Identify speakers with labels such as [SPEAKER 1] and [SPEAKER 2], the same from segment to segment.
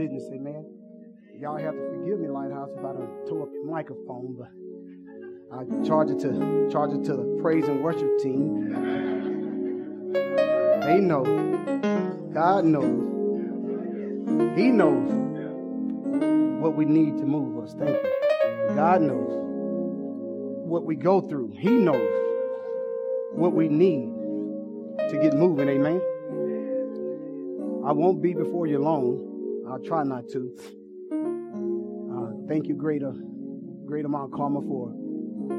[SPEAKER 1] business, amen. Y'all have to forgive me, Lighthouse, if I don't up your microphone, but I charge it to charge it to the praise and worship team. They know. God knows. He knows what we need to move us. Thank you. God knows what we go through. He knows what we need to get moving. Amen. I won't be before you long. I'll try not to. Uh, thank you, Greater, Greater Mount Carmel, for,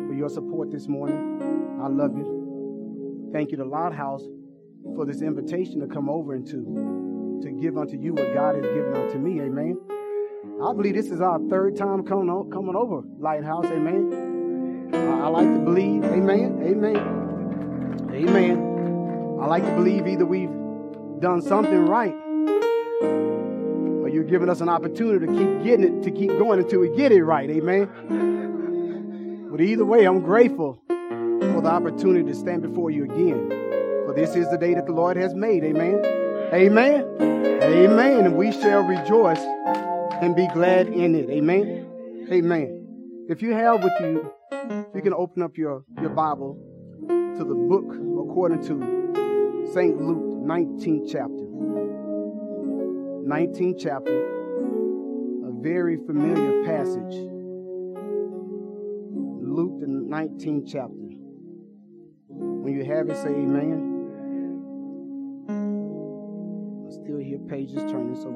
[SPEAKER 1] for your support this morning. I love you. Thank you to Lighthouse for this invitation to come over and to, to give unto you what God has given unto me. Amen. I believe this is our third time coming, coming over Lighthouse. Amen. I, I like to believe. Amen. Amen. Amen. I like to believe either we've done something right you're giving us an opportunity to keep getting it, to keep going until we get it right. Amen. But either way, I'm grateful for the opportunity to stand before you again. For this is the day that the Lord has made. Amen. Amen. Amen. And we shall rejoice and be glad in it. Amen. Amen. If you have with you, you can open up your, your Bible to the book according to St. Luke, 19th chapter. 19th chapter, a very familiar passage. Luke, the 19th chapter. When you have it, say amen. I still hear pages turning, so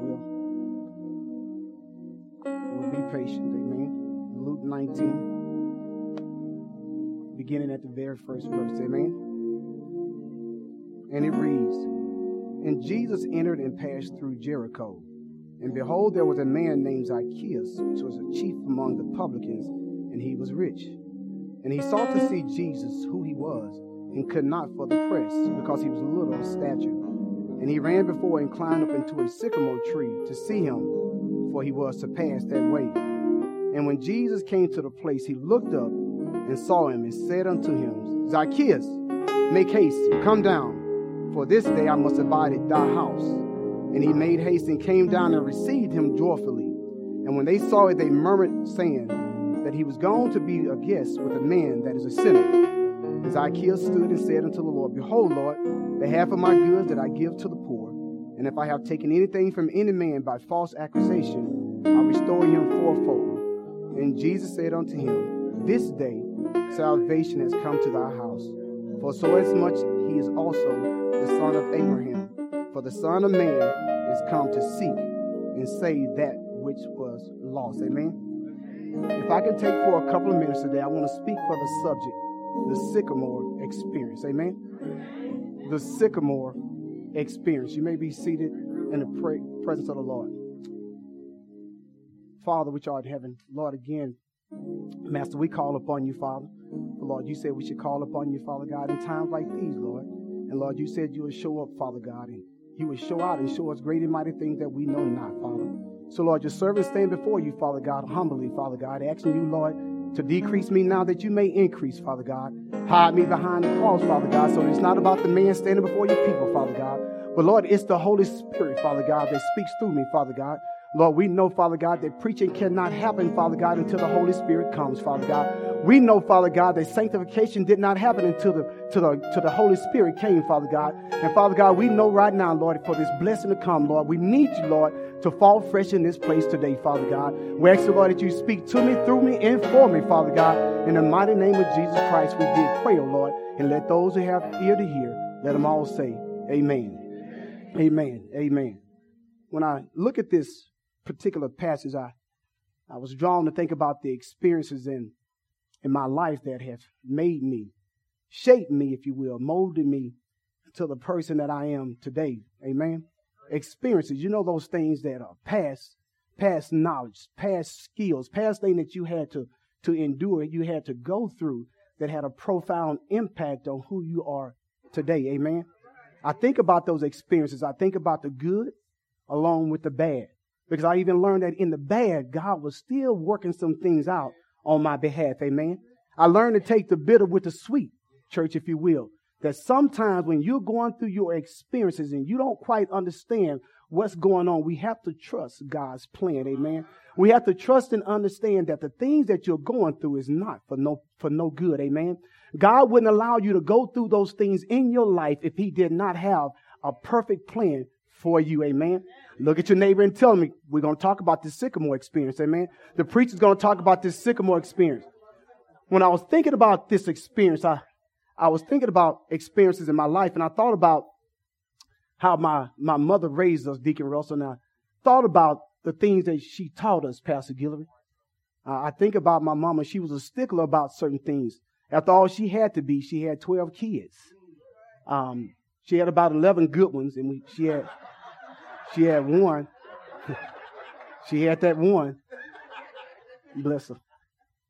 [SPEAKER 1] we'll be patient. Amen. Luke 19, beginning at the very first verse. Amen. And it reads And Jesus entered and passed through Jericho. And behold, there was a man named Zacchaeus, which was a chief among the publicans, and he was rich. And he sought to see Jesus, who he was, and could not for the press, because he was little of stature. And he ran before and climbed up into a sycamore tree to see him for he was to pass that way. And when Jesus came to the place, he looked up and saw him and said unto him, Zacchaeus, make haste, come down, for this day I must abide at thy house. And he made haste and came down and received him joyfully. And when they saw it, they murmured, saying that he was gone to be a guest with a man that is a sinner. And Zacchaeus stood and said unto the Lord, Behold, Lord, the half of my goods that I give to the poor. And if I have taken anything from any man by false accusation, I restore him fourfold. And Jesus said unto him, This day salvation has come to thy house. For so as much is also the son of Abraham. For the Son of Man is come to seek and save that which was lost. Amen. If I can take for a couple of minutes today, I want to speak for the subject, the sycamore experience. Amen. The sycamore experience. You may be seated in the presence of the Lord. Father, which art in heaven, Lord, again, Master, we call upon you, Father. Lord, you said we should call upon you, Father God, in times like these, Lord. And Lord, you said you would show up, Father God, and you would show out and show us great and mighty things that we know not, Father. So, Lord, your servants stand before you, Father God, humbly, Father God, asking you, Lord, to decrease me now that you may increase, Father God. Hide me behind the cross, Father God, so it's not about the man standing before your people, Father God. But Lord, it's the Holy Spirit, Father God, that speaks through me, Father God. Lord, we know, Father God, that preaching cannot happen, Father God, until the Holy Spirit comes, Father God. We know, Father God, that sanctification did not happen until the, to the, to the Holy Spirit came, Father God. And Father God, we know right now, Lord, for this blessing to come, Lord, we need you, Lord, to fall fresh in this place today, Father God. We ask, the Lord, that you speak to me, through me, and for me, Father God. In the mighty name of Jesus Christ, we did pray, O oh Lord, and let those who have ear to hear, let them all say, Amen. Amen. Amen. When I look at this particular passage, I, I was drawn to think about the experiences in, in my life that have made me, shaped me, if you will, molded me to the person that I am today. Amen. Experiences, you know, those things that are past, past knowledge, past skills, past things that you had to, to endure, you had to go through that had a profound impact on who you are today. Amen. I think about those experiences. I think about the good along with the bad. Because I even learned that in the bad, God was still working some things out on my behalf. Amen. I learned to take the bitter with the sweet, church, if you will. that sometimes when you're going through your experiences and you don't quite understand what's going on, we have to trust God's plan. Amen. We have to trust and understand that the things that you're going through is not for no, for no good. Amen. God wouldn't allow you to go through those things in your life if he did not have a perfect plan for you. Amen. Look at your neighbor and tell me, we're going to talk about this sycamore experience. Amen. The preacher's going to talk about this sycamore experience. When I was thinking about this experience, I, I was thinking about experiences in my life and I thought about how my, my mother raised us, Deacon Russell, and I thought about the things that she taught us, Pastor Guillory. Uh, I think about my mama. She was a stickler about certain things. After all, she had to be. She had 12 kids. Um, she had about 11 good ones, and we, she had she had one. she had that one. Bless her.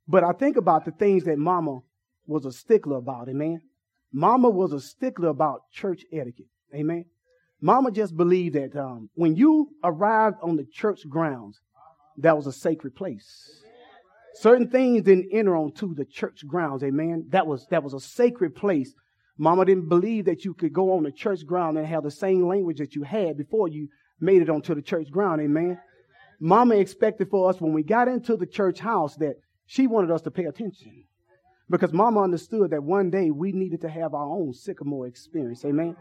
[SPEAKER 1] But I think about the things that Mama was a stickler about. Amen. Mama was a stickler about church etiquette. Amen. Mama just believed that um, when you arrived on the church grounds, that was a sacred place. Certain things didn't enter onto the church grounds. Amen. That was that was a sacred place. Mama didn't believe that you could go on the church ground and have the same language that you had before you made it onto the church ground. Amen. Mama expected for us when we got into the church house that she wanted us to pay attention because mama understood that one day we needed to have our own sycamore experience. Amen.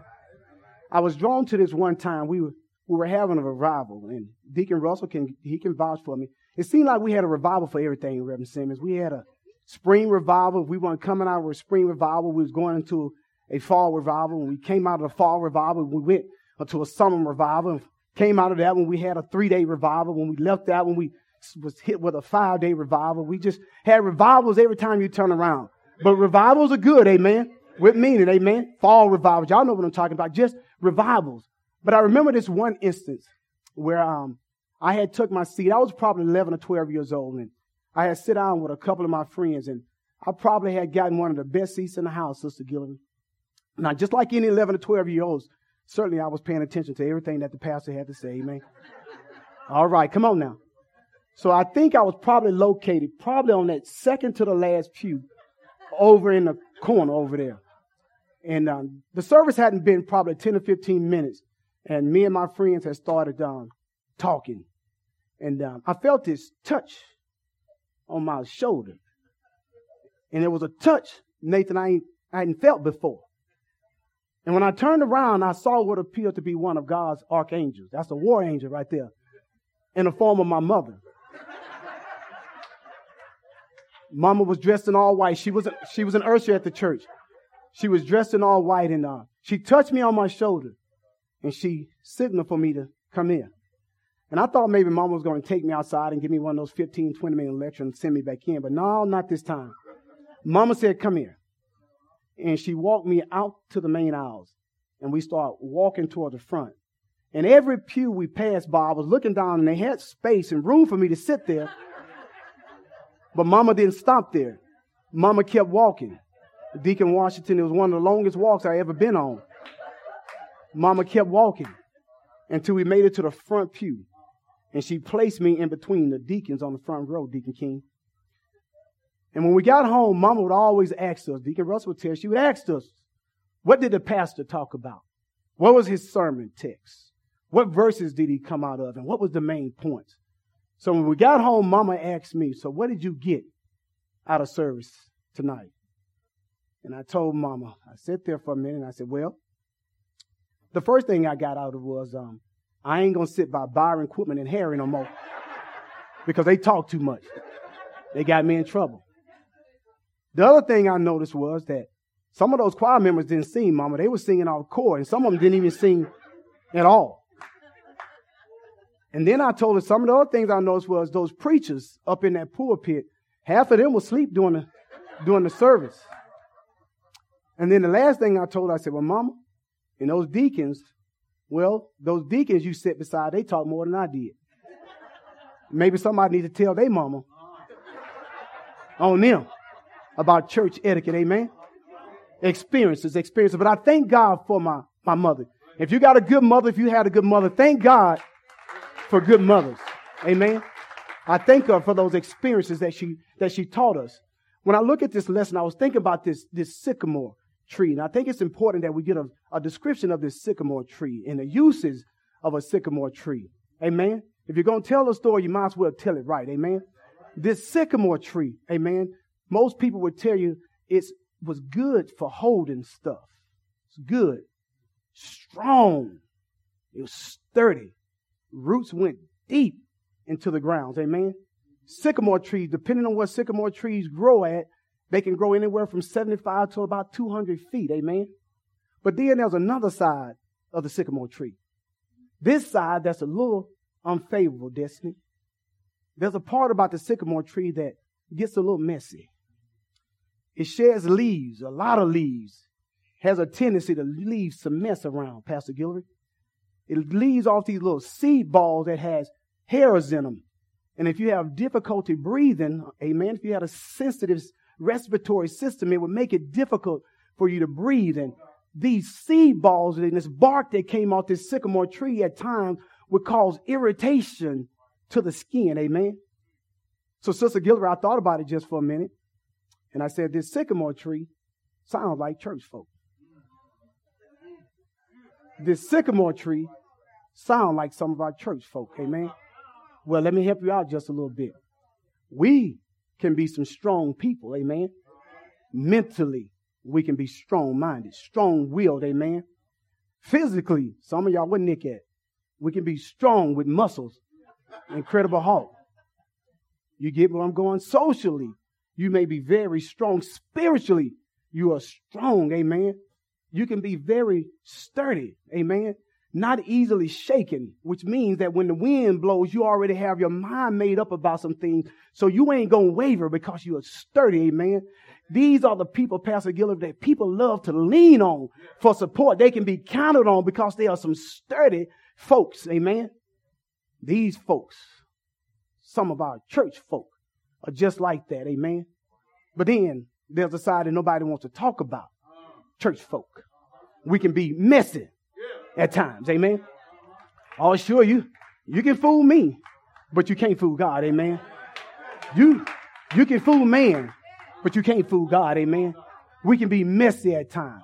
[SPEAKER 1] I was drawn to this one time. We were, we were having a revival and Deacon Russell can, he can vouch for me. It seemed like we had a revival for everything, Reverend Simmons. We had a spring revival. We weren't coming out of a spring revival. We was going into a fall revival. When we came out of the fall revival, we went into a summer revival. Came out of that when we had a three day revival. When we left that, when we was hit with a five day revival. We just had revivals every time you turn around. But revivals are good, amen. With meaning, amen. Fall revivals. Y'all know what I'm talking about. Just revivals. But I remember this one instance where um, I had took my seat. I was probably 11 or 12 years old, and I had sit down with a couple of my friends, and I probably had gotten one of the best seats in the house, Sister Gilligan. Now, just like any 11 or 12 year olds, certainly I was paying attention to everything that the pastor had to say. Amen. All right, come on now. So I think I was probably located probably on that second to the last pew over in the corner over there. And um, the service hadn't been probably 10 or 15 minutes. And me and my friends had started um, talking. And um, I felt this touch on my shoulder. And it was a touch, Nathan, I, ain't, I hadn't felt before. And when I turned around, I saw what appeared to be one of God's archangels. That's a war angel right there in the form of my mother. Mama was dressed in all white. She was, a, she was an usher at the church. She was dressed in all white and uh, she touched me on my shoulder and she signaled for me to come in. And I thought maybe mama was going to take me outside and give me one of those 15, 20 minute lectures and send me back in. But no, not this time. Mama said, come here. And she walked me out to the main aisles and we started walking toward the front. And every pew we passed by, I was looking down and they had space and room for me to sit there. But mama didn't stop there. Mama kept walking. Deacon Washington, it was one of the longest walks I ever been on. Mama kept walking until we made it to the front pew. And she placed me in between the deacons on the front row, Deacon King. And when we got home, Mama would always ask us, Deacon Russell would tell, she would ask us, what did the pastor talk about? What was his sermon text? What verses did he come out of? And what was the main point? So when we got home, Mama asked me, So what did you get out of service tonight? And I told Mama, I sat there for a minute and I said, Well, the first thing I got out of was um, I ain't gonna sit by Byron Quitman and Harry no more. because they talk too much. They got me in trouble. The other thing I noticed was that some of those choir members didn't sing, Mama. They were singing off chord, and some of them didn't even sing at all. And then I told her some of the other things I noticed was those preachers up in that pulpit, half of them were asleep during the, during the service. And then the last thing I told her, I said, well, mama, and those deacons, well, those deacons you sit beside, they talk more than I did. Maybe somebody need to tell their mama on them about church etiquette, amen? Experiences, experiences. But I thank God for my, my mother. If you got a good mother, if you had a good mother, thank God for good mothers. Amen. I thank her for those experiences that she that she taught us. When I look at this lesson, I was thinking about this, this sycamore tree. And I think it's important that we get a, a description of this sycamore tree and the uses of a sycamore tree. Amen. If you're going to tell a story, you might as well tell it right. Amen. This sycamore tree, amen. Most people would tell you it was good for holding stuff. It's good, strong. It was sturdy. Roots went deep into the grounds. Amen. Sycamore trees, depending on what sycamore trees grow at, they can grow anywhere from 75 to about 200 feet. Amen. But then there's another side of the sycamore tree. This side that's a little unfavorable, Destiny. There's a part about the sycamore tree that gets a little messy. It sheds leaves, a lot of leaves, has a tendency to leave some mess around, Pastor Guillory. It leaves off these little seed balls that has hairs in them. And if you have difficulty breathing, amen, if you had a sensitive respiratory system, it would make it difficult for you to breathe. And these seed balls and this bark that came off this sycamore tree at times would cause irritation to the skin. Amen. So, Sister Gilbert, I thought about it just for a minute. And I said, this sycamore tree sounds like church folk. This sycamore tree sounds like some of our church folk. Amen. Well, let me help you out just a little bit. We can be some strong people. Amen. Mentally, we can be strong minded, strong willed. Amen. Physically, some of y'all, what Nick at? We can be strong with muscles, incredible heart. You get where I'm going? Socially, you may be very strong. Spiritually, you are strong. Amen. You can be very sturdy. Amen. Not easily shaken, which means that when the wind blows, you already have your mind made up about some things. So you ain't going to waver because you are sturdy. Amen. These are the people, Pastor Guillory, that people love to lean on for support. They can be counted on because they are some sturdy folks. Amen. These folks, some of our church folk, are just like that. Amen. But then there's a side that nobody wants to talk about. Church folk. We can be messy at times. Amen. Oh, I'll assure you, you can fool me, but you can't fool God. Amen. You, you can fool man, but you can't fool God. Amen. We can be messy at times.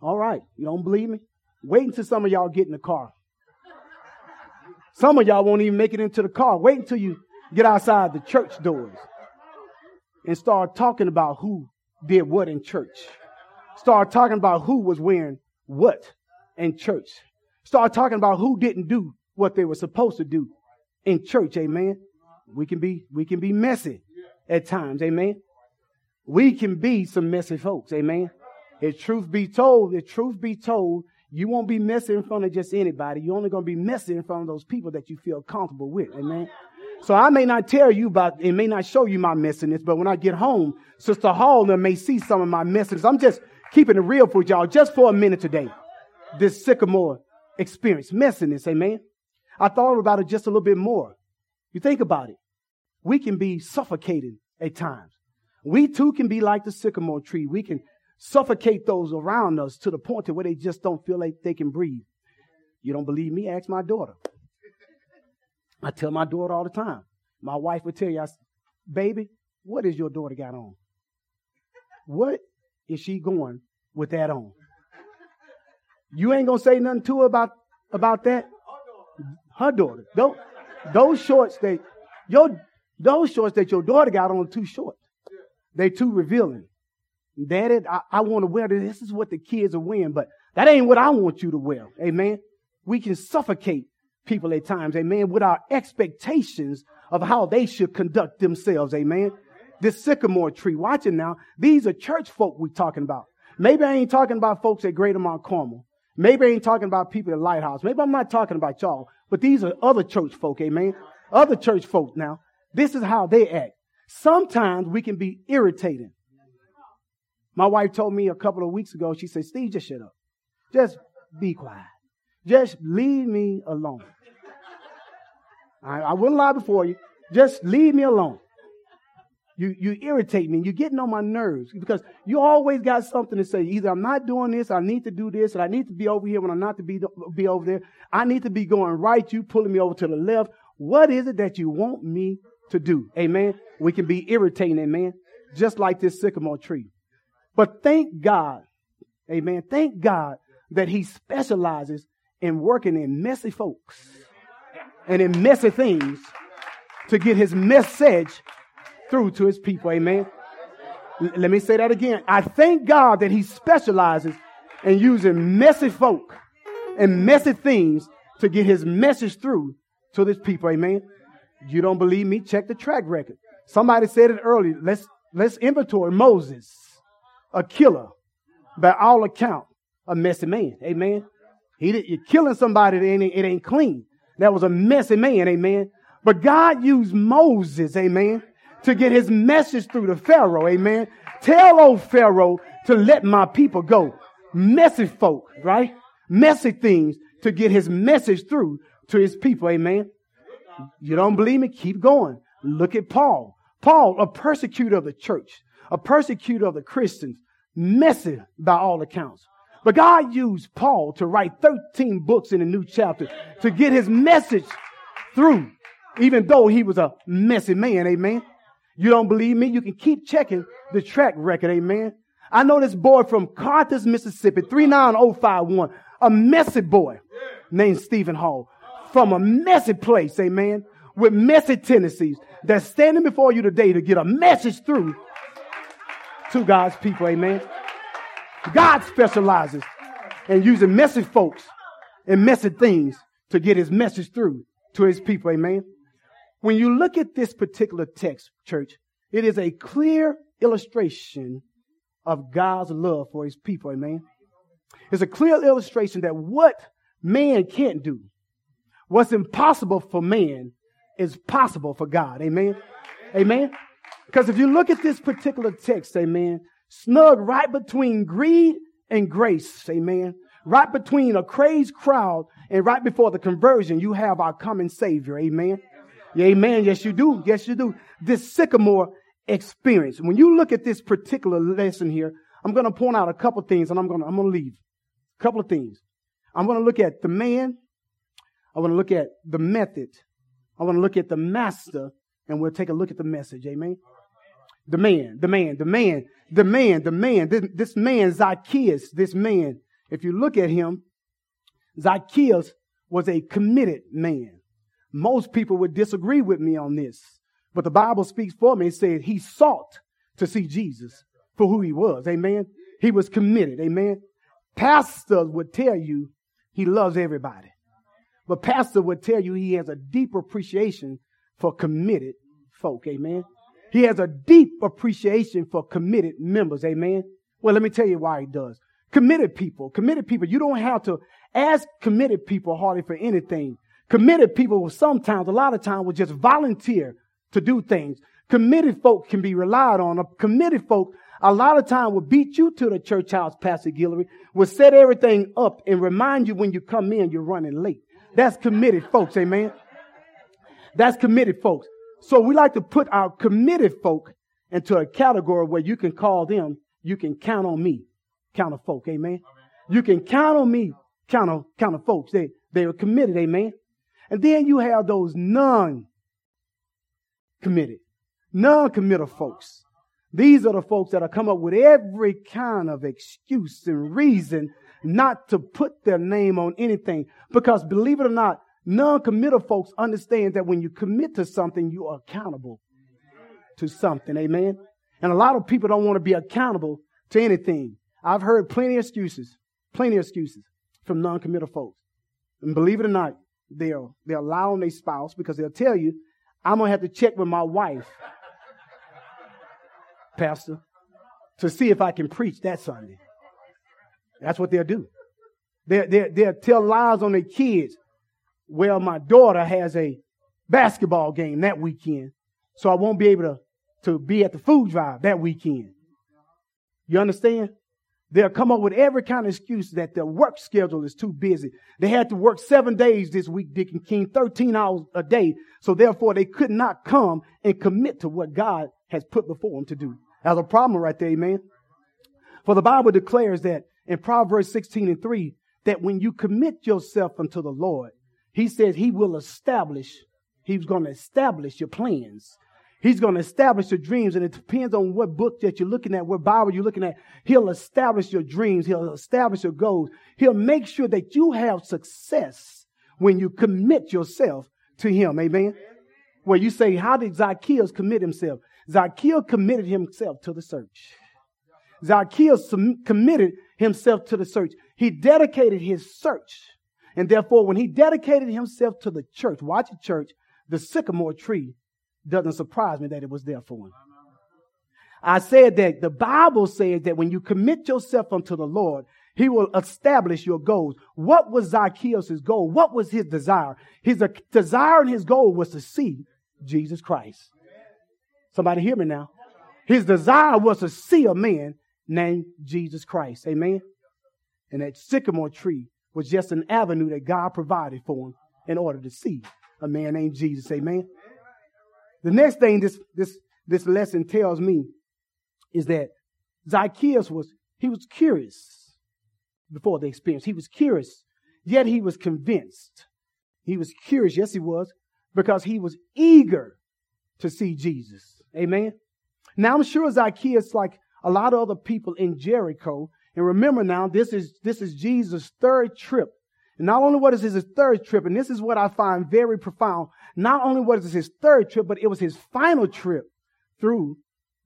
[SPEAKER 1] All right. You don't believe me? Wait until some of y'all get in the car. Some of y'all won't even make it into the car. Wait until you get outside the church doors and start talking about who did what in church. Start talking about who was wearing what in church. Start talking about who didn't do what they were supposed to do in church. Amen. We can be, we can be messy at times. Amen. We can be some messy folks. Amen. If truth be told, if truth be told, you won't be messy in front of just anybody. You're only going to be messy in front of those people that you feel comfortable with. Amen. So I may not tell you about, it may not show you my messiness, but when I get home, Sister Hall may see some of my messiness. I'm just keeping it real for y'all just for a minute today. This sycamore experience, messiness, amen. I thought about it just a little bit more. You think about it. We can be suffocating at times. We too can be like the sycamore tree. We can suffocate those around us to the point to where they just don't feel like they can breathe. You don't believe me? Ask my daughter. I tell my daughter all the time. My wife would tell you, I, baby, what is your daughter got on? What is she going with that on? You ain't gonna say nothing to her about about that. Her daughter. Those, those shorts that your those shorts that your daughter got on too short. They too revealing. Daddy, I, I want to wear this. This is what the kids are wearing, but that ain't what I want you to wear. Amen. We can suffocate people at times, amen, with our expectations of how they should conduct themselves, amen. This sycamore tree, watch it now. These are church folk we're talking about. Maybe I ain't talking about folks at Greater Mount Carmel. Maybe I ain't talking about people at Lighthouse. Maybe I'm not talking about y'all, but these are other church folk, amen. Other church folk now. This is how they act. Sometimes we can be irritating. My wife told me a couple of weeks ago, she said, Steve, just shut up. Just be quiet. Just leave me alone. I, I wouldn't lie before you. Just leave me alone. You, you irritate me. You're getting on my nerves because you always got something to say. Either I'm not doing this, I need to do this, and I need to be over here when I'm not to be, be over there. I need to be going right. You pulling me over to the left. What is it that you want me to do? Amen. We can be irritating, amen. Just like this sycamore tree. But thank God Amen. Thank God that he specializes in working in messy folks and in messy things to get his message through to his people. Amen. L- let me say that again. I thank God that he specializes in using messy folk and messy things to get his message through to his people. Amen. You don't believe me? Check the track record. Somebody said it earlier. Let's let's inventory Moses, a killer, by all account, a messy man. Amen. He you're killing somebody that ain't, it ain't clean. That was a messy man. Amen. But God used Moses. Amen. To get his message through to Pharaoh. Amen. Tell old Pharaoh to let my people go. Messy folk, right? Messy things to get his message through to his people. Amen. You don't believe me? Keep going. Look at Paul. Paul, a persecutor of the church, a persecutor of the Christians, messy by all accounts. But God used Paul to write 13 books in the new chapter to get his message through, even though he was a messy man. Amen. You don't believe me? You can keep checking the track record. Amen. I know this boy from Carthage, Mississippi, 39051, a messy boy named Stephen Hall from a messy place. Amen. With messy tendencies that's standing before you today to get a message through to God's people. Amen. God specializes in using messy folks and messy things to get his message through to his people. Amen. When you look at this particular text, church, it is a clear illustration of God's love for his people. Amen. It's a clear illustration that what man can't do, what's impossible for man, is possible for God. Amen. Amen. Because if you look at this particular text, amen, snug right between greed and grace, amen, right between a crazed crowd and right before the conversion, you have our coming Savior, amen. Amen. Yes, you do. Yes, you do. This sycamore experience. When you look at this particular lesson here, I'm going to point out a couple things and I'm going to, I'm going to leave. A couple of things. I'm going to look at the man. I want to look at the method. I want to look at the master and we'll take a look at the message. Amen. The man, the man, the man, the man, the man, this, this man, Zacchaeus, this man, if you look at him, Zacchaeus was a committed man. Most people would disagree with me on this, but the Bible speaks for me. It said he sought to see Jesus for who he was. Amen. He was committed. Amen. Pastors would tell you he loves everybody, but pastor would tell you he has a deep appreciation for committed folk. Amen. He has a deep appreciation for committed members. Amen. Well, let me tell you why he does. Committed people, committed people, you don't have to ask committed people hardly for anything. Committed people will sometimes, a lot of times, will just volunteer to do things. Committed folk can be relied on. Committed folk, a lot of time, will beat you to the church house, Pastor Guillory, will set everything up and remind you when you come in, you're running late. That's committed folks, amen. That's committed folks. So we like to put our committed folk into a category where you can call them, you can count on me, count of folk, amen. You can count on me, count of, count of folks. They, they are committed, amen. And then you have those non committed, non committed folks. These are the folks that are come up with every kind of excuse and reason not to put their name on anything. Because believe it or not, non-committal folks understand that when you commit to something, you are accountable to something. Amen. And a lot of people don't want to be accountable to anything. I've heard plenty of excuses, plenty of excuses from non-committal folks. And believe it or not, they'll, they'll lie on their spouse because they'll tell you, I'm going to have to check with my wife, Pastor, to see if I can preach that Sunday. That's what they'll do. They'll, they'll, they'll tell lies on their kids. Well, my daughter has a basketball game that weekend, so I won't be able to, to be at the food drive that weekend. You understand? They'll come up with every kind of excuse that their work schedule is too busy. They had to work seven days this week, Deacon King, 13 hours a day. So therefore they could not come and commit to what God has put before them to do. That's a problem right there, amen. For the Bible declares that in Proverbs 16 and 3, that when you commit yourself unto the Lord, he says he will establish, he's going to establish your plans. He's going to establish your dreams, and it depends on what book that you're looking at, what Bible you're looking at. He'll establish your dreams. He'll establish your goals. He'll make sure that you have success when you commit yourself to Him. Amen. Where you say, how did Zacchaeus commit himself? Zacchaeus committed himself to the search. Zacchaeus committed himself to the search. He dedicated his search. And therefore, when he dedicated himself to the church, watch the church, the sycamore tree doesn't surprise me that it was there for him. I said that the Bible says that when you commit yourself unto the Lord, he will establish your goals. What was Zacchaeus' goal? What was his desire? His desire and his goal was to see Jesus Christ. Somebody hear me now. His desire was to see a man named Jesus Christ. Amen. And that sycamore tree was just an avenue that God provided for him in order to see a man named Jesus. Amen. The next thing this, this, this lesson tells me is that Zacchaeus was, he was curious before the experience. He was curious, yet he was convinced. He was curious, yes, he was, because he was eager to see Jesus. Amen. Now I'm sure Zacchaeus, like a lot of other people in Jericho, and remember now, this is, this is Jesus' third trip and not only was what is his third trip, and this is what I find very profound, not only was it his third trip, but it was his final trip through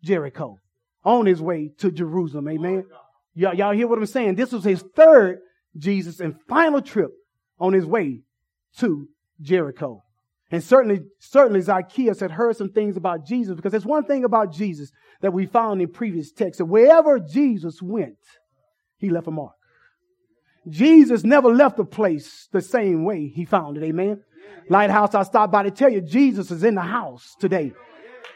[SPEAKER 1] Jericho on his way to Jerusalem. Amen. Y'all, y'all hear what I'm saying? This was his third Jesus and final trip on his way to Jericho. And certainly, certainly Zacchaeus had heard some things about Jesus because there's one thing about Jesus that we found in previous texts that wherever Jesus went, he left a mark. Jesus never left a place the same way he found it. Amen. Lighthouse, I stopped by to tell you, Jesus is in the house today.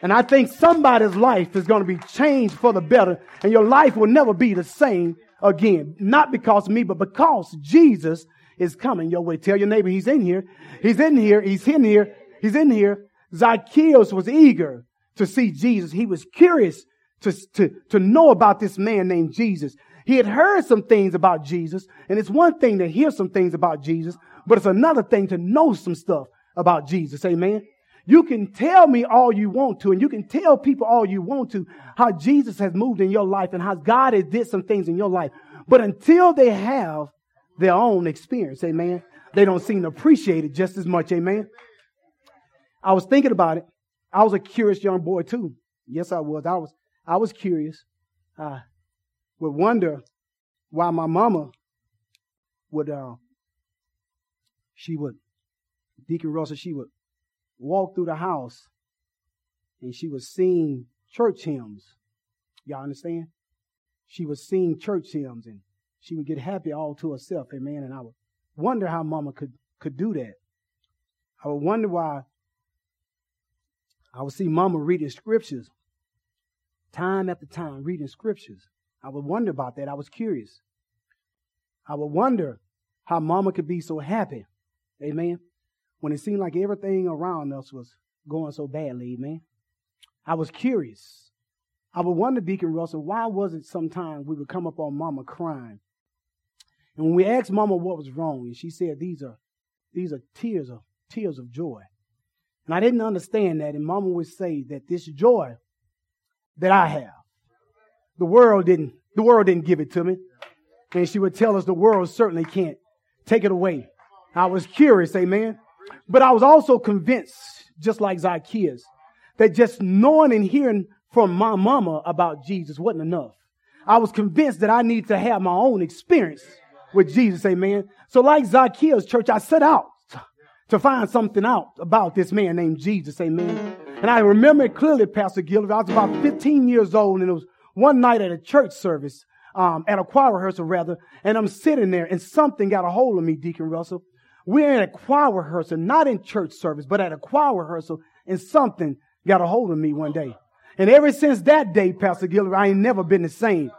[SPEAKER 1] And I think somebody's life is going to be changed for the better, and your life will never be the same again. Not because of me, but because Jesus is coming your way. Tell your neighbor he's in here. He's in here. He's in here. He's in here. Zacchaeus was eager to see Jesus. He was curious to, to, to know about this man named Jesus. He had heard some things about Jesus, and it's one thing to hear some things about Jesus, but it's another thing to know some stuff about Jesus. Amen. You can tell me all you want to, and you can tell people all you want to how Jesus has moved in your life and how God has did some things in your life. But until they have their own experience, amen, they don't seem to appreciate it just as much, amen. I was thinking about it. I was a curious young boy too. Yes, I was. I was. I was curious. Uh, would wonder why my mama would, uh, she would, Deacon Russell, she would walk through the house and she was sing church hymns. Y'all understand? She was sing church hymns and she would get happy all to herself. Amen. And I would wonder how mama could, could do that. I would wonder why I would see mama reading scriptures time after time, reading scriptures. I would wonder about that. I was curious. I would wonder how mama could be so happy. Amen. When it seemed like everything around us was going so badly. Amen. I was curious. I would wonder, Deacon Russell, why was it sometimes we would come up on mama crying? And when we asked mama what was wrong, and she said, these are, these are tears of, tears of joy. And I didn't understand that. And mama would say that this joy that I have the world didn't, the world didn't give it to me. And she would tell us the world certainly can't take it away. I was curious, amen. But I was also convinced, just like Zacchaeus, that just knowing and hearing from my mama about Jesus wasn't enough. I was convinced that I need to have my own experience with Jesus, amen. So like Zacchaeus, church, I set out to find something out about this man named Jesus, amen. And I remember it clearly, Pastor Gilbert. I was about 15 years old and it was one night at a church service, um, at a choir rehearsal rather, and I'm sitting there and something got a hold of me, Deacon Russell. We're in a choir rehearsal, not in church service, but at a choir rehearsal, and something got a hold of me one day. And ever since that day, Pastor Gilbert, I ain't never been the same.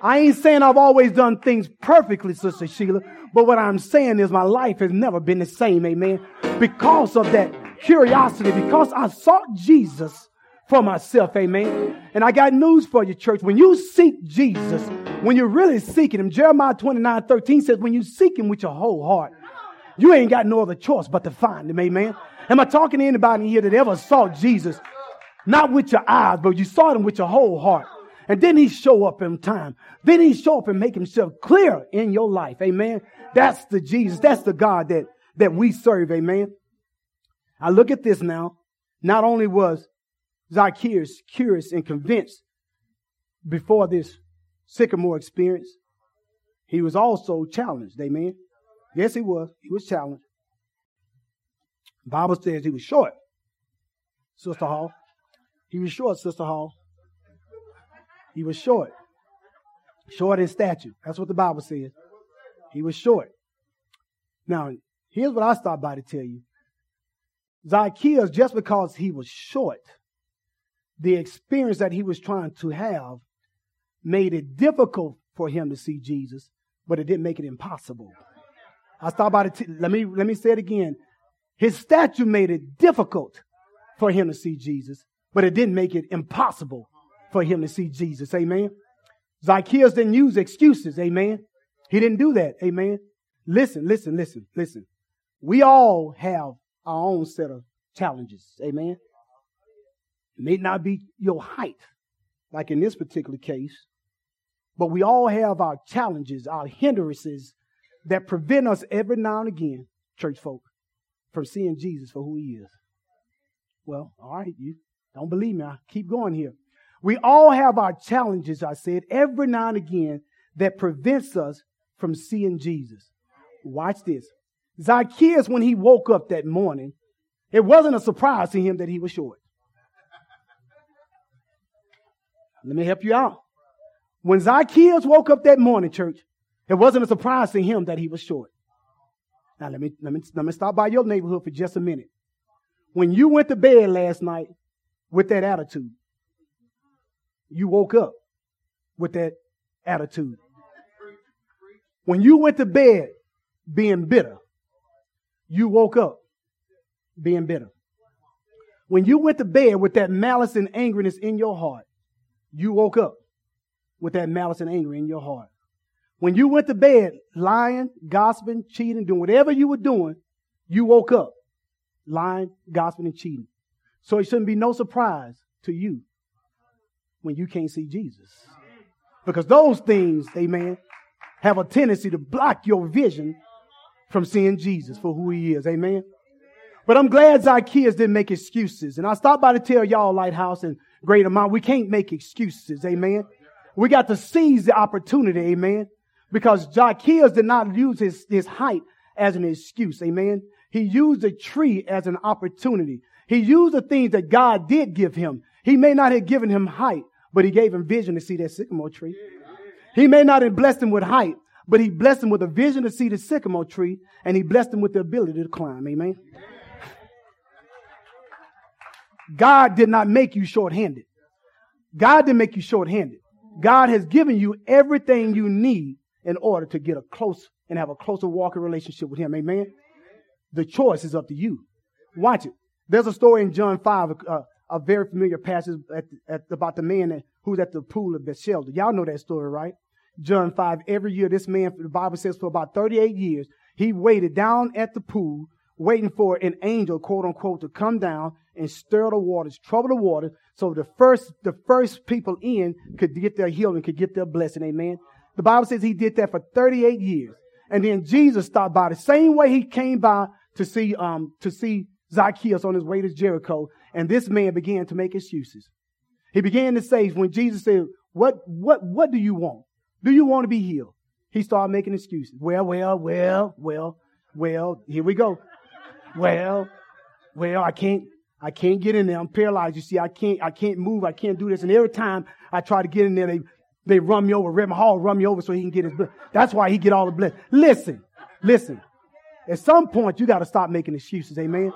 [SPEAKER 1] I ain't saying I've always done things perfectly, Sister Sheila, but what I'm saying is my life has never been the same, amen. Because of that curiosity, because I sought Jesus for myself. Amen. And I got news for you, church. When you seek Jesus, when you're really seeking him, Jeremiah 29 13 says, when you seek him with your whole heart, you ain't got no other choice but to find him. Amen. Am I talking to anybody here that ever saw Jesus? Not with your eyes, but you saw him with your whole heart. And then he show up in time. Then he show up and make himself clear in your life. Amen. That's the Jesus. That's the God that, that we serve. Amen. I look at this now. Not only was Zacchaeus curious and convinced before this sycamore experience, he was also challenged. Amen. Yes, he was. He was challenged. Bible says he was short. Sister Hall. He was short, Sister Hall. He was short. Short in stature. That's what the Bible says. He was short. Now, here's what I stopped by to tell you. Zacchaeus, just because he was short, the experience that he was trying to have made it difficult for him to see Jesus, but it didn't make it impossible. I stopped by to t- let me let me say it again. His stature made it difficult for him to see Jesus, but it didn't make it impossible for him to see Jesus. Amen. Zacchaeus didn't use excuses. Amen. He didn't do that. Amen. Listen, listen, listen, listen. We all have our own set of challenges. Amen. It may not be your height, like in this particular case, but we all have our challenges, our hindrances that prevent us every now and again, church folk, from seeing Jesus for who he is. Well, all right, you don't believe me. I keep going here. We all have our challenges, I said, every now and again that prevents us from seeing Jesus. Watch this. Zacchaeus, when he woke up that morning, it wasn't a surprise to him that he was short. Let me help you out. When Zacchaeus woke up that morning, church, it wasn't a surprise to him that he was short. Now let me let me let me stop by your neighborhood for just a minute. When you went to bed last night with that attitude, you woke up with that attitude. When you went to bed being bitter, you woke up being bitter. When you went to bed with that malice and angriness in your heart, you woke up with that malice and anger in your heart. When you went to bed lying, gossiping, cheating, doing whatever you were doing, you woke up lying, gossiping, and cheating. So it shouldn't be no surprise to you when you can't see Jesus. Because those things, amen, have a tendency to block your vision from seeing Jesus for who he is. Amen. But I'm glad Zacchaeus didn't make excuses. And I stopped by to tell y'all, Lighthouse and Greater Mount, we can't make excuses. Amen. We got to seize the opportunity. Amen. Because Zacchaeus did not use his, his height as an excuse. Amen. He used a tree as an opportunity. He used the things that God did give him. He may not have given him height, but he gave him vision to see that sycamore tree. He may not have blessed him with height, but he blessed him with a vision to see the sycamore tree, and he blessed him with the ability to climb. Amen. God did not make you short-handed. God didn't make you short-handed. God has given you everything you need in order to get a close and have a closer walking relationship with Him. Amen. The choice is up to you. Watch it. There's a story in John 5, uh, a very familiar passage at, at, about the man that, who's at the pool of Bethesda. Y'all know that story, right? John 5. Every year, this man, the Bible says, for about 38 years, he waited down at the pool, waiting for an angel, quote unquote, to come down and stir the waters, trouble the waters, so the first, the first people in could get their healing, could get their blessing. Amen. The Bible says he did that for 38 years. And then Jesus stopped by the same way he came by to see, um, to see Zacchaeus on his way to Jericho. And this man began to make excuses. He began to say, when Jesus said, what, what, what do you want? Do you want to be healed? He started making excuses. Well, well, well, well, well, here we go. Well, well, I can't, I can't get in there. I'm paralyzed. You see, I can't, I can't move. I can't do this. And every time I try to get in there, they, they run me over. Reverend Hall run me over so he can get his blood. That's why he get all the blood. Listen, listen. At some point, you got to stop making excuses. Amen.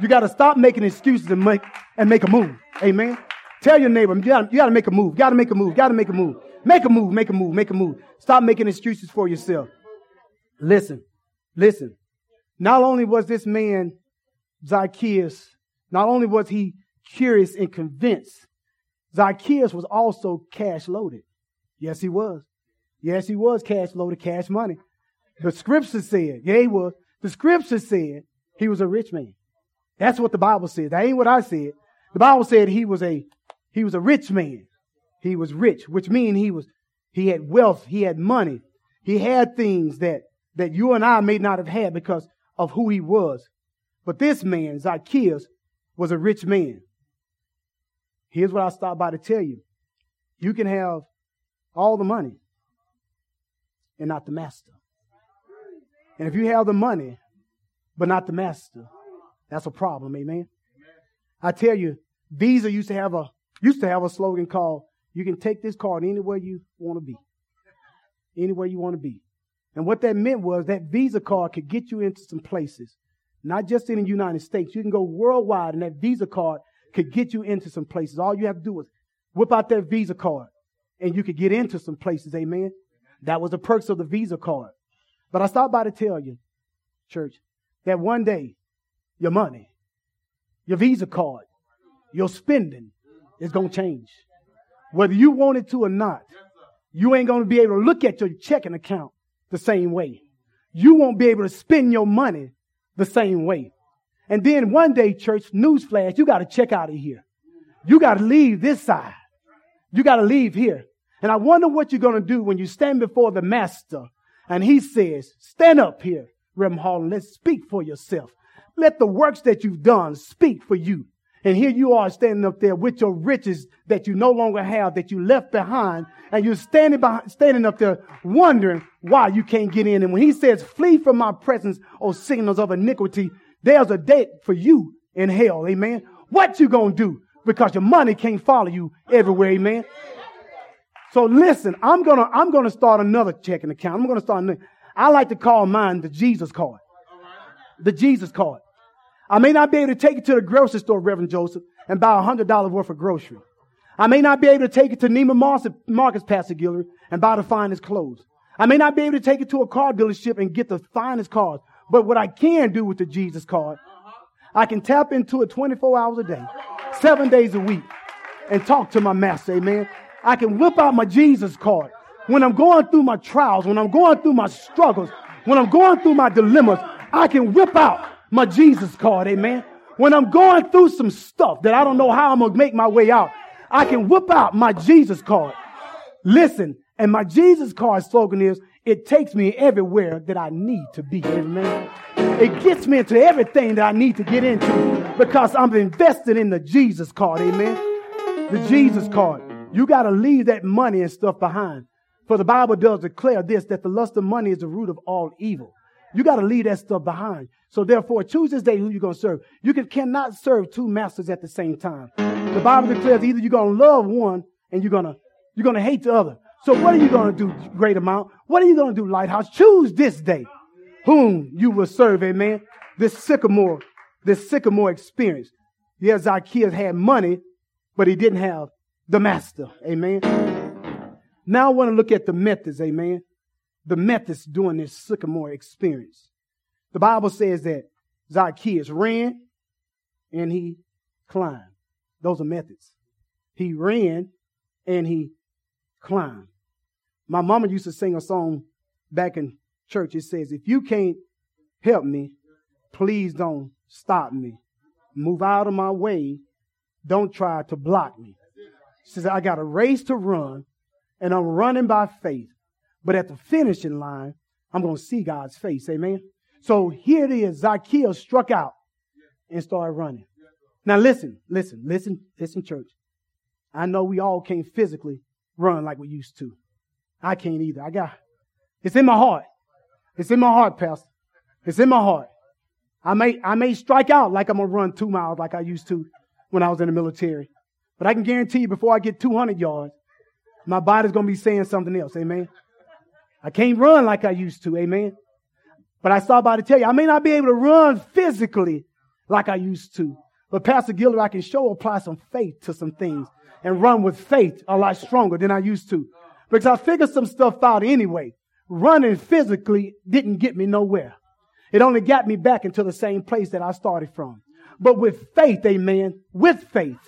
[SPEAKER 1] You got to stop making excuses and make, and make a move. Amen. Tell your neighbor, you got, to make a move. Got to make a move. Got to make a move. Make a move. Make a move. Make a move. Stop making excuses for yourself. Listen, listen. Not only was this man Zacchaeus, not only was he curious and convinced, Zacchaeus was also cash loaded. Yes, he was. Yes, he was cash loaded, cash money. The scripture said, yeah, he was. The scripture said he was a rich man. That's what the Bible said. That ain't what I said. The Bible said he was a, he was a rich man. He was rich, which means he was, he had wealth, he had money. He had things that, that you and I may not have had because of who he was. But this man, Zacchaeus, was a rich man. Here's what I stopped by to tell you. You can have all the money and not the master. And if you have the money, but not the master, that's a problem, amen. I tell you, Visa used to have a used to have a slogan called "You can take this card anywhere you want to be, anywhere you want to be." And what that meant was that Visa card could get you into some places, not just in the United States. You can go worldwide, and that Visa card could get you into some places. All you have to do is whip out that Visa card, and you could get into some places. Amen. That was the perks of the Visa card. But I stopped by to tell you, church, that one day your money, your Visa card, your spending is going to change. Whether you want it to or not, you ain't going to be able to look at your checking account the same way. You won't be able to spend your money the same way. And then one day, church, newsflash, you got to check out of here. You got to leave this side. You got to leave here. And I wonder what you're going to do when you stand before the master and he says, stand up here, Rem Hall, and let's speak for yourself. Let the works that you've done speak for you. And here you are standing up there with your riches that you no longer have, that you left behind, and you're standing behind, standing up there wondering why you can't get in. And when he says, flee from my presence, O signals of iniquity, there's a date for you in hell. Amen. What you gonna do? Because your money can't follow you everywhere. Amen. So listen, I'm gonna, I'm gonna start another checking account. I'm gonna start, another, I like to call mine the Jesus card. The Jesus card. I may not be able to take it to the grocery store, Reverend Joseph, and buy a hundred dollars worth of grocery. I may not be able to take it to Neiman Marcus, Pastor Guillory, and buy the finest clothes. I may not be able to take it to a car dealership and get the finest cars. But what I can do with the Jesus card, I can tap into it 24 hours a day, seven days a week, and talk to my master, amen. I can whip out my Jesus card when I'm going through my trials, when I'm going through my struggles, when I'm going through my dilemmas. I can whip out my Jesus card, amen. When I'm going through some stuff that I don't know how I'm going to make my way out, I can whip out my Jesus card. Listen, and my Jesus card slogan is, it takes me everywhere that I need to be. Amen. It gets me into everything that I need to get into because I'm invested in the Jesus card. Amen. The Jesus card. You got to leave that money and stuff behind. For the Bible does declare this, that the lust of money is the root of all evil. You got to leave that stuff behind. So therefore, choose this day who you're going to serve. You can, cannot serve two masters at the same time. The Bible declares either you're going to love one and you're going to, you're going to hate the other. So what are you going to do, great amount? What are you going to do, lighthouse? Choose this day whom you will serve, amen. This sycamore, this sycamore experience. Yes, Zacchaeus had money, but he didn't have the master, amen. Now I want to look at the methods, amen. The methods during this sycamore experience. The Bible says that Zacchaeus ran and he climbed. Those are methods. He ran and he climbed. My mama used to sing a song back in church. It says, if you can't help me, please don't stop me. Move out of my way. Don't try to block me. She says, I got a race to run and I'm running by faith. But at the finishing line, I'm going to see God's face. Amen. So here it is. Zacchaeus struck out and started running. Now listen, listen, listen, listen, church. I know we all can't physically run like we used to. I can't either. I got, it's in my heart. It's in my heart, Pastor. It's in my heart. I may, I may strike out like I'm to run two miles like I used to when I was in the military. But I can guarantee you before I get 200 yards, my body's to be saying something else. Amen. I can't run like I used to. Amen. But I saw by to tell you, I may not be able to run physically like I used to. But Pastor Guillory, I can show apply some faith to some things and run with faith a lot stronger than I used to. Because I figured some stuff out anyway. Running physically didn't get me nowhere. It only got me back into the same place that I started from. But with faith, amen, with faith,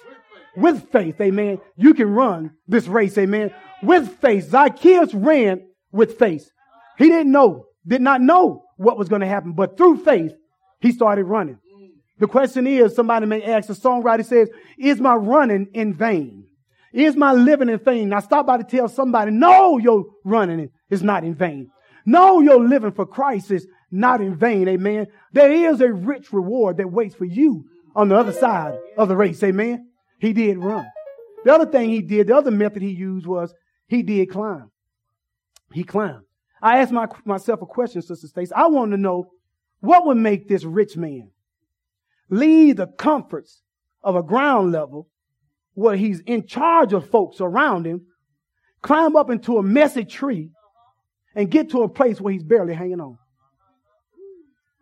[SPEAKER 1] with faith, amen, you can run this race, amen. With faith, Zacchaeus ran with faith. He didn't know, did not know what was going to happen, but through faith, he started running. The question is, somebody may ask, the songwriter says, is my running in vain? Is my living in vain? Now stop by to tell somebody, no, your running is not in vain. No, your living for Christ is not in vain. Amen. There is a rich reward that waits for you on the other side of the race. Amen. He did run. The other thing he did, the other method he used was he did climb. He climbed. I asked my, myself a question, Sister Stacy. I want to know what would make this rich man leave the comforts of a ground level where he's in charge of folks around him, climb up into a messy tree, and get to a place where he's barely hanging on.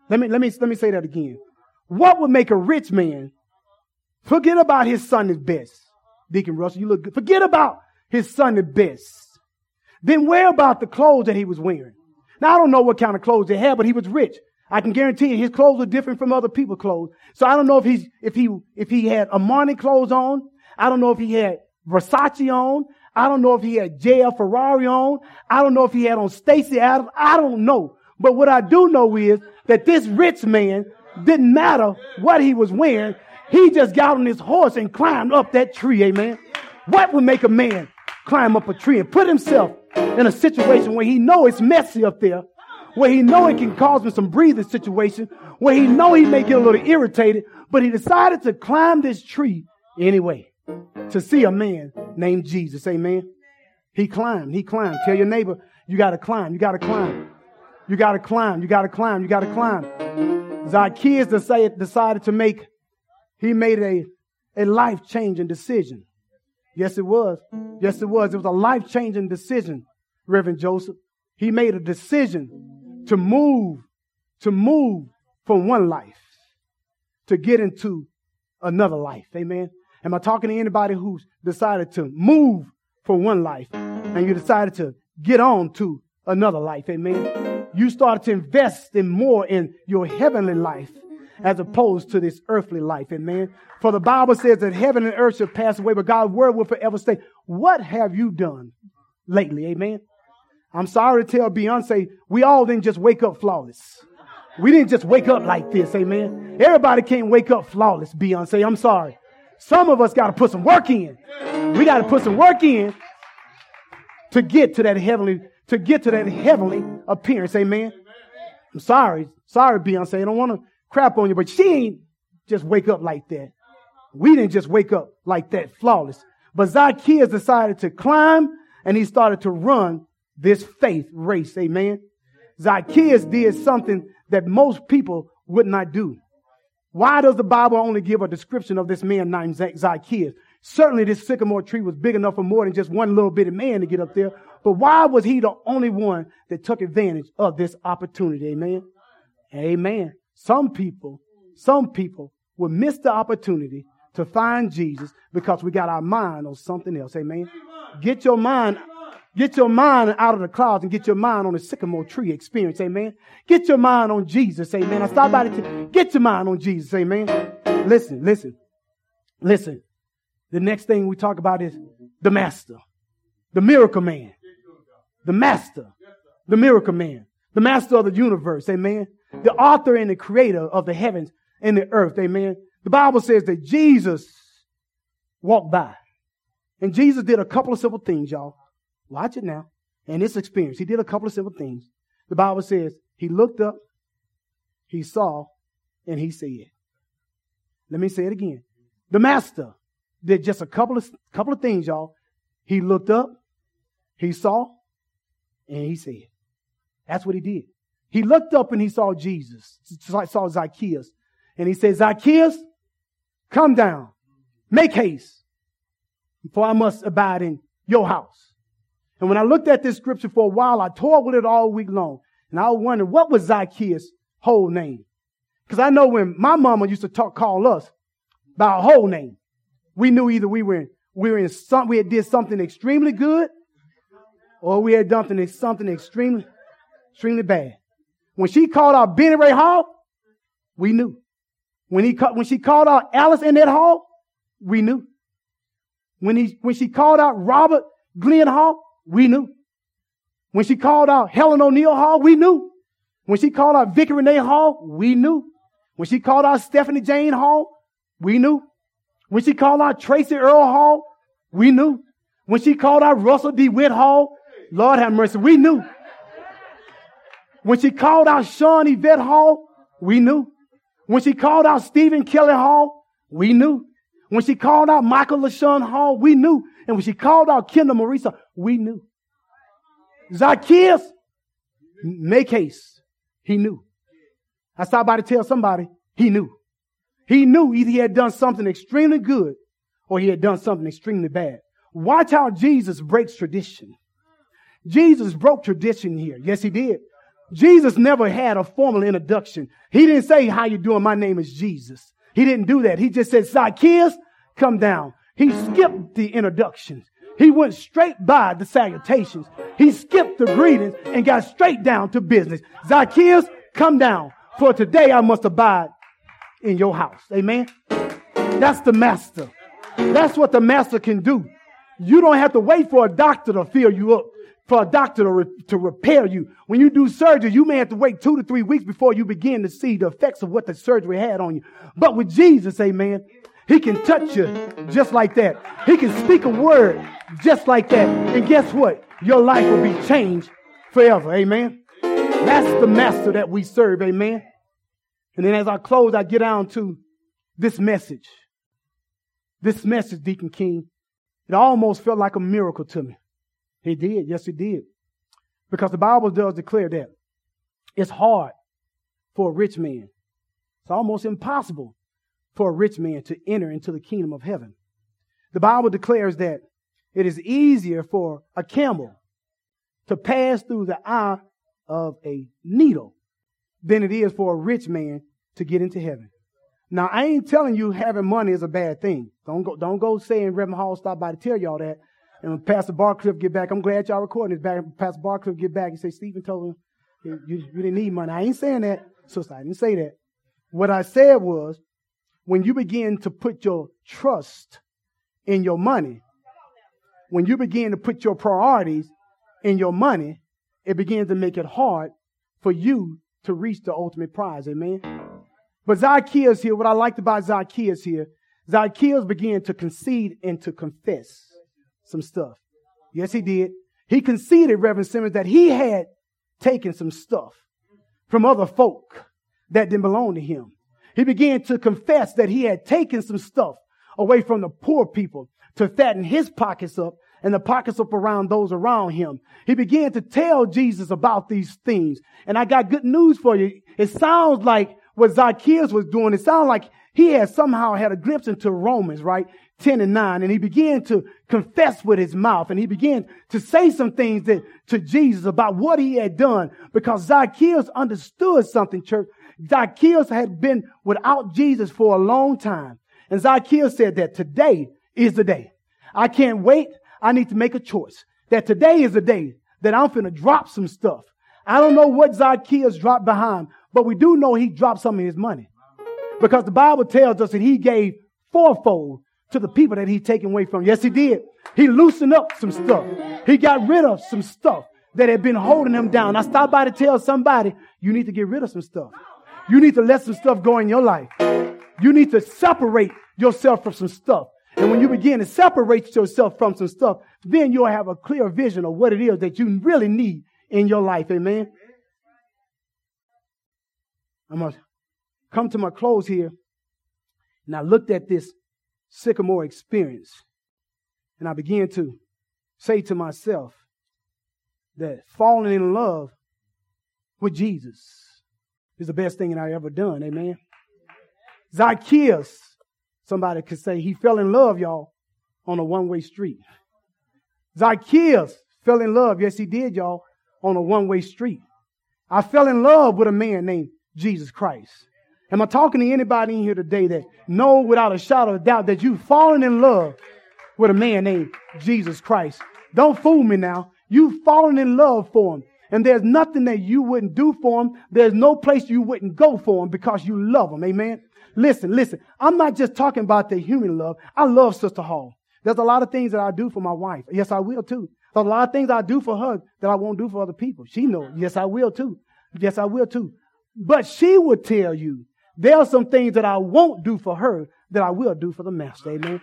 [SPEAKER 1] Let me, let me, let me say that again. What would make a rich man forget about his son Sunday best? Deacon Russell, you look good. Forget about his son Sunday best. Then where about the clothes that he was wearing? Now I don't know what kind of clothes they had, but he was rich. I can guarantee you his clothes were different from other people's clothes. So I don't know if he's, if he, if he had Armani clothes on. I don't know if he had Versace on. I don't know if he had JL Ferrari on. I don't know if he had on Stacy Adams. I don't know. But what I do know is that this rich man didn't matter what he was wearing. He just got on his horse and climbed up that tree. Amen. What would make a man climb up a tree and put himself in a situation where he know it's messy up there, where he know it can cause him some breathing situation, where he know he may get a little irritated, but he decided to climb this tree anyway to see a man named Jesus. Amen. He climbed. He climbed. Tell your neighbor, you got to climb. You got to climb. You got to climb. You got to climb. You got to climb. Zacchaeus decided, to make, he made a, a life changing decision. Yes, it was. Yes, it was. It was a life changing decision, Reverend Joseph. He made a decision to move, to move from one life to get into another life. Amen. Am I talking to anybody who's decided to move from one life and you decided to get on to another life? Amen. You started to invest in more in your heavenly life as opposed to this earthly life. Amen. For the Bible says that heaven and earth shall pass away, but God's word will forever stay. What have you done lately? Amen. I'm sorry to tell Beyonce, we all didn't just wake up flawless. We didn't just wake up like this. Amen. Everybody can't wake up flawless, Beyonce. I'm sorry. Some of us got to put some work in. We got to put some work in to get to that heavenly, to get to that heavenly appearance. Amen. I'm sorry. Sorry, Beyonce. I don't want to crap on you, but she ain't just wake up like that. We didn't just wake up like that, flawless. But Zacchaeus decided to climb and he started to run this faith race. Amen. Zacchaeus did something that most people would not do. Why does the Bible only give a description of this man named Zacchaeus? Certainly this sycamore tree was big enough for more than just one little bitty man to get up there. But why was he the only one that took advantage of this opportunity? Amen. Amen. Some people, some people will miss the opportunity to find Jesus because we got our mind on something else. Amen. Get your mind, get your mind out of the clouds and get your mind on the sycamore tree experience. Amen. Get your mind on Jesus. Amen. I stop by to get your mind on Jesus. Amen. Listen, listen, listen. The next thing we talk about is the master, the miracle man, the master, the miracle man, the master of the universe. Amen the author and the creator of the heavens and the earth. Amen. The Bible says that Jesus walked by. And Jesus did a couple of simple things, y'all. Watch it now. And this experience, he did a couple of simple things. The Bible says he looked up, he saw, and he said. Let me say it again. The master did just a couple of couple of things, y'all. He looked up, he saw, and he said. That's what he did. He looked up and he saw Jesus, saw Zacchaeus. And he said, Zacchaeus, come down, make haste, for I must abide in your house. And when I looked at this scripture for a while, I toiled with it all week long. And I wondered, what was Zacchaeus' whole name? Because I know when my mama used to talk, call us by our whole name, we knew either we were in, we were in some, we had did something extremely good, or we had done something, something extremely, extremely bad. When she called out Benny Ray Hall, we knew. When he when she called out Alice that hall, we knew. When he when she called out Robert Glenn Hall, we knew. When she called out Helen O'Neill Hall, we knew. When she called out Vicky Renee Hall, we knew. When she called out Stephanie Jane Hall, we knew. When she called out Tracy Earl Hall, we knew. When she called out Russell D. Witt Hall, Lord have mercy, we knew. When she called out Sean Yvette Hall, we knew. When she called out Stephen Kelly Hall, we knew. When she called out Michael LaShawn Hall, we knew. And when she called out Kendall Marisa, we knew. Zacchaeus, make haste. He knew. I stopped by to tell somebody, he knew. He knew either he had done something extremely good or he had done something extremely bad. Watch how Jesus breaks tradition. Jesus broke tradition here. Yes, he did. Jesus never had a formal introduction. He didn't say, how you doing? My name is Jesus. He didn't do that. He just said, Zacchaeus, come down. He skipped the introductions. He went straight by the salutations. He skipped the greetings and got straight down to business. Zacchaeus, come down. For today I must abide in your house. Amen. That's the master. That's what the master can do. You don't have to wait for a doctor to fill you up for a doctor to, re- to repair you. When you do surgery, you may have to wait two to three weeks before you begin to see the effects of what the surgery had on you. But with Jesus, amen, he can touch you just like that. He can speak a word just like that. And guess what? Your life will be changed forever. Amen. That's the master that we serve. Amen. And then as I close, I get down to this message. This message, Deacon King, it almost felt like a miracle to me. He did. Yes, he did. Because the Bible does declare that it's hard for a rich man. It's almost impossible for a rich man to enter into the kingdom of heaven. The Bible declares that it is easier for a camel to pass through the eye of a needle than it is for a rich man to get into heaven. Now, I ain't telling you having money is a bad thing. Don't go, don't go saying Reverend Hall stopped by to tell y'all that. And when Pastor Barcliffe get back, I'm glad y'all recording this back. Pastor Barcliffe get back and say, Stephen told him you, you, you didn't need money. I ain't saying that, sister. I didn't say that. What I said was, when you begin to put your trust in your money, when you begin to put your priorities in your money, it begins to make it hard for you to reach the ultimate prize. Amen. But Zacchaeus here, what I liked about Zacchaeus here, Zacchaeus began to concede and to confess some stuff. Yes, he did. He conceded, Reverend Simmons, that he had taken some stuff from other folk that didn't belong to him. He began to confess that he had taken some stuff away from the poor people to fatten his pockets up and the pockets up around those around him. He began to tell Jesus about these things. And I got good news for you. It sounds like what Zacchaeus was doing. It sounds like he had somehow had a glimpse into Romans, right? 10 and 9. And he began to confess with his mouth and he began to say some things that, to Jesus about what he had done because Zacchaeus understood something, church. Zacchaeus had been without Jesus for a long time. And Zacchaeus said that today is the day. I can't wait. I need to make a choice. That today is the day that I'm to drop some stuff. I don't know what Zacchaeus dropped behind, but we do know he dropped some of his money. Because the Bible tells us that he gave fourfold to the people that he's taken away from. Yes, he did. He loosened up some stuff. He got rid of some stuff that had been holding him down. I stopped by to tell somebody, you need to get rid of some stuff. You need to let some stuff go in your life. You need to separate yourself from some stuff. And when you begin to separate yourself from some stuff, then you'll have a clear vision of what it is that you really need in your life. Amen. I'm going to come to my close here. And I looked at this sycamore experience. And I began to say to myself that falling in love with Jesus is the best thing that I ever done. Amen. Zacchaeus, somebody could say he fell in love, y'all, on a one way street. Zacchaeus fell in love. Yes, he did, y'all, on a one way street. I fell in love with a man named Jesus Christ. Am I talking to anybody in here today that know without a shadow of doubt that you've fallen in love with a man named Jesus Christ? Don't fool me now. You've fallen in love for him. And there's nothing that you wouldn't do for him. There's no place you wouldn't go for him because you love him. Amen. Listen, listen. I'm not just talking about the human love. I love Sister Hall. There's a lot of things that I do for my wife. Yes, I will too. There's a lot of things I do for her that I won't do for other people. She knows. Yes, I will too. Yes, I will too. But she would tell you There are some things that I won't do for her that I will do for the master. Amen.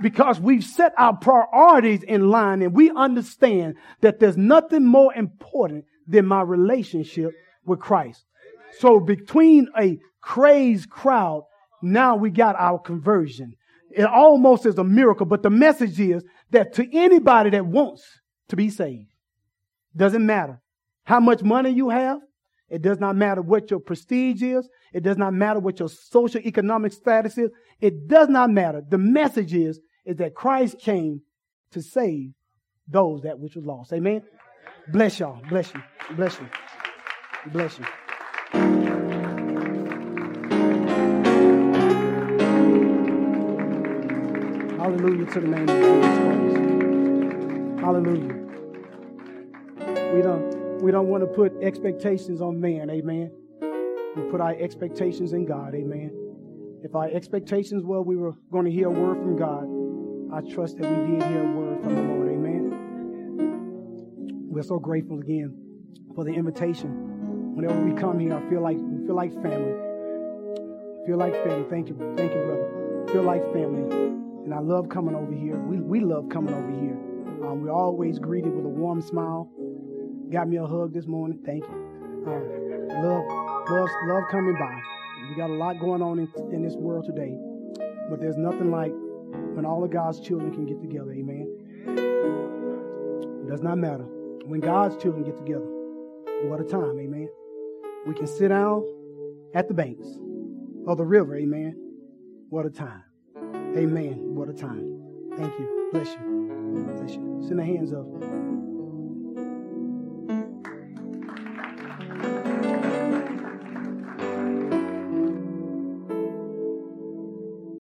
[SPEAKER 1] Because we've set our priorities in line and we understand that there's nothing more important than my relationship with Christ. So between a crazed crowd, now we got our conversion. It almost is a miracle, but the message is that to anybody that wants to be saved, doesn't matter how much money you have. It does not matter what your prestige is. It does not matter what your social economic status is. It does not matter. The message is, is that Christ came to save those that which was lost. Amen. Bless y'all. Bless you. Bless you. Bless you. Hallelujah to the name of Jesus Christ. Hallelujah. We don't we don't want to put expectations on man, amen. We put our expectations in God, amen. If our expectations were we were going to hear a word from God, I trust that we did hear a word from the Lord, amen. We're so grateful again for the invitation. Whenever we come here, I feel like we feel like family. Feel like family. Thank you, thank you, brother. Feel like family. And I love coming over here. We, we love coming over here. Um, we're always greeted with a warm smile. Got me a hug this morning. Thank you. Love, love, love coming by. We got a lot going on in, in this world today, but there's nothing like when all of God's children can get together. Amen. It does not matter. When God's children get together, what a time. Amen. We can sit down at the banks of the river. Amen. What a time. Amen. What a time. Thank you. Bless you. Bless you. In the hands of